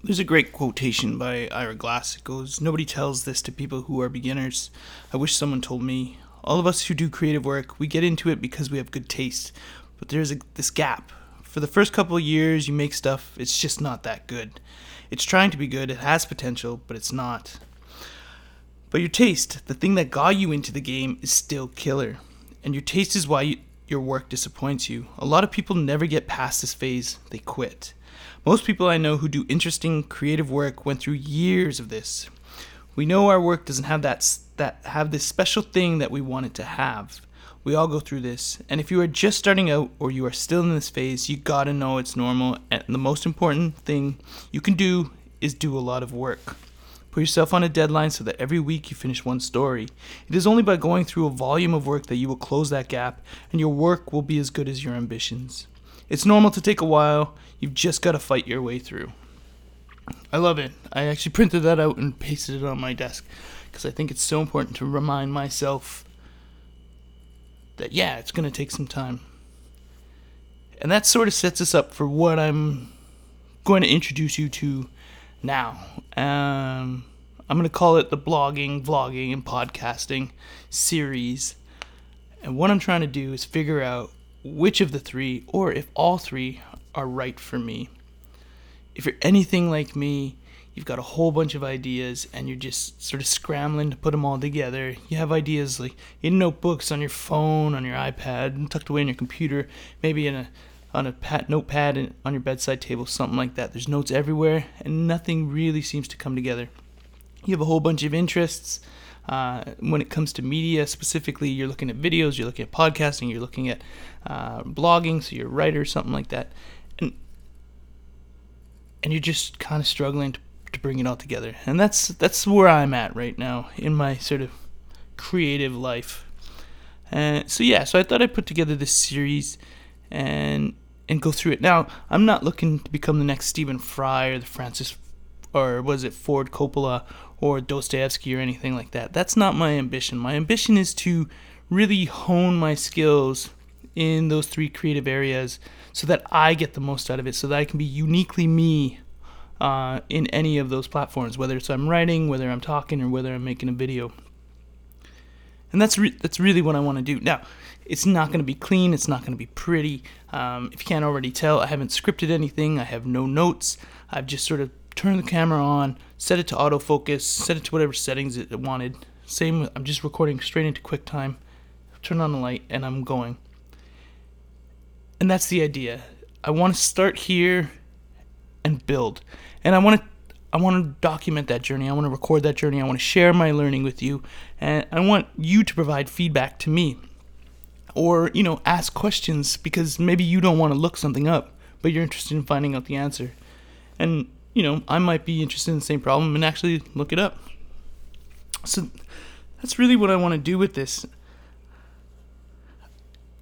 There's a great quotation by Ira Glass. It goes, Nobody tells this to people who are beginners. I wish someone told me. All of us who do creative work, we get into it because we have good taste. But there's a, this gap. For the first couple of years, you make stuff, it's just not that good. It's trying to be good, it has potential, but it's not. But your taste, the thing that got you into the game, is still killer. And your taste is why you, your work disappoints you. A lot of people never get past this phase, they quit. Most people I know who do interesting creative work went through years of this. We know our work doesn't have that that have this special thing that we want it to have. We all go through this, and if you are just starting out or you are still in this phase, you got to know it's normal and the most important thing you can do is do a lot of work. Put yourself on a deadline so that every week you finish one story. It is only by going through a volume of work that you will close that gap and your work will be as good as your ambitions. It's normal to take a while, you've just got to fight your way through. I love it. I actually printed that out and pasted it on my desk because I think it's so important to remind myself that, yeah, it's going to take some time. And that sort of sets us up for what I'm going to introduce you to now. Um, I'm going to call it the blogging, vlogging, and podcasting series. And what I'm trying to do is figure out which of the three, or if all three, are right for me. If you're anything like me, you've got a whole bunch of ideas and you're just sort of scrambling to put them all together. You have ideas like in notebooks on your phone, on your iPad, tucked away in your computer, maybe in a on a pad, notepad on your bedside table, something like that. There's notes everywhere, and nothing really seems to come together. You have a whole bunch of interests. Uh, when it comes to media specifically, you're looking at videos, you're looking at podcasting, you're looking at uh, blogging, so you're a writer, something like that, and and you're just kind of struggling to, to bring it all together. And that's that's where I'm at right now in my sort of creative life. And so yeah, so I thought I'd put together this series and and go through it. Now, I'm not looking to become the next Stephen Fry or the Francis or was it Ford Coppola or Dostoevsky or anything like that. That's not my ambition. My ambition is to really hone my skills in those three creative areas so that I get the most out of it, so that I can be uniquely me uh, in any of those platforms, whether it's I'm writing, whether I'm talking, or whether I'm making a video. And that's re- that's really what I want to do. Now, it's not going to be clean. It's not going to be pretty. Um, if you can't already tell, I haven't scripted anything. I have no notes. I've just sort of turned the camera on, set it to autofocus, set it to whatever settings it wanted. Same, I'm just recording straight into QuickTime. Turn on the light, and I'm going. And that's the idea. I want to start here and build. And I want to I want to document that journey. I want to record that journey. I want to share my learning with you. And I want you to provide feedback to me or you know ask questions because maybe you don't want to look something up but you're interested in finding out the answer and you know i might be interested in the same problem and actually look it up. So that's really what i want to do with this.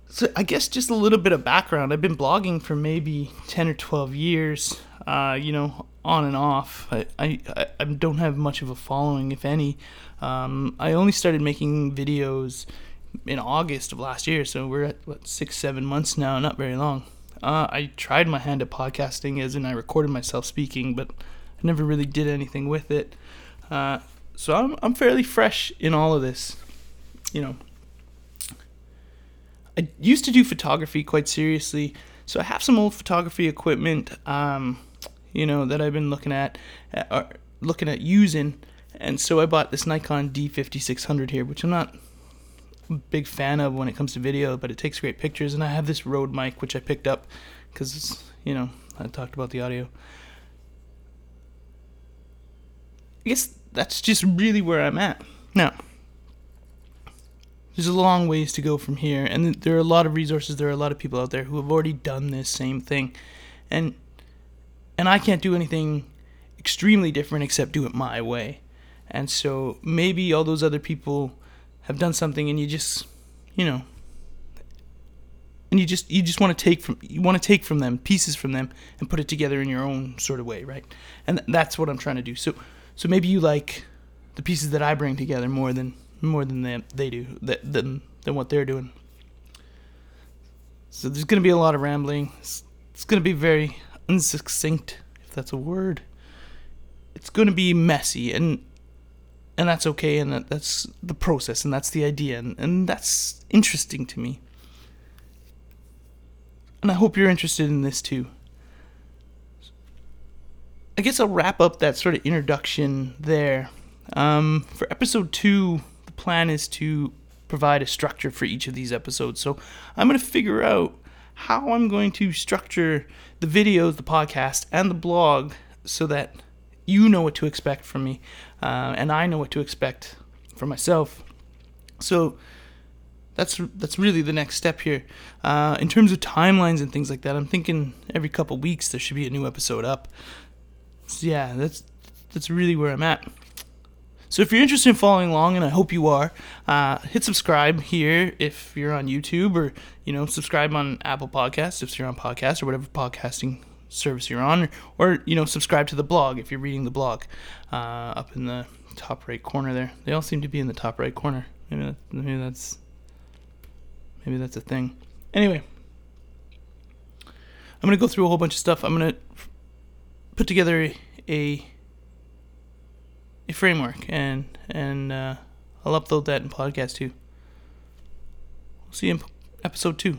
So i guess just a little bit of background. I've been blogging for maybe 10 or 12 years uh, you know on and off. I, I, I don't have much of a following if any. Um, i only started making videos in August of last year, so we're at what six, seven months now, not very long. Uh, I tried my hand at podcasting, as in I recorded myself speaking, but I never really did anything with it. Uh, so I'm I'm fairly fresh in all of this, you know. I used to do photography quite seriously, so I have some old photography equipment, um, you know, that I've been looking at, uh, looking at using, and so I bought this Nikon D5600 here, which I'm not big fan of when it comes to video, but it takes great pictures. And I have this Rode mic, which I picked up because, you know, I talked about the audio. I guess that's just really where I'm at. Now, there's a long ways to go from here, and there are a lot of resources. There are a lot of people out there who have already done this same thing, and and I can't do anything extremely different except do it my way. And so maybe all those other people have done something and you just, you know, and you just you just want to take from you want to take from them pieces from them and put it together in your own sort of way, right? And that's what I'm trying to do. So so maybe you like the pieces that I bring together more than more than they, they do that than than what they're doing. So there's going to be a lot of rambling. It's, it's going to be very unsuccinct, if that's a word. it's going to be messy and and that's okay and that, that's the process and that's the idea and, and that's interesting to me. And i hope you're interested in this too. I guess i'll wrap up that sort of introduction there. Um, for episode two the plan is to provide a structure for each of these episodes. So i'm going to figure out how i'm going to structure the videos the podcast and the blog so that you know what to expect from me, uh, and I know what to expect for myself. So that's that's really the next step here. Uh, in terms of timelines and things like that, I'm thinking every couple weeks there should be a new episode up. So yeah, that's that's really where I'm at. So if you're interested in following along, and I hope you are, uh, hit subscribe here if you're on YouTube, or you know subscribe on Apple Podcasts if you're on podcast or whatever podcasting service you're on, or, you know subscribe to the blog if you're reading the blog uh, up in the top right corner there. They all seem to be in the top right corner. Maybe that, maybe that's maybe that's a thing. Anyway, I'm gonna go through a whole bunch of stuff. I'm gonna put together a a framework and and uh, I'll upload that in podcast too. We'll see you in episode two.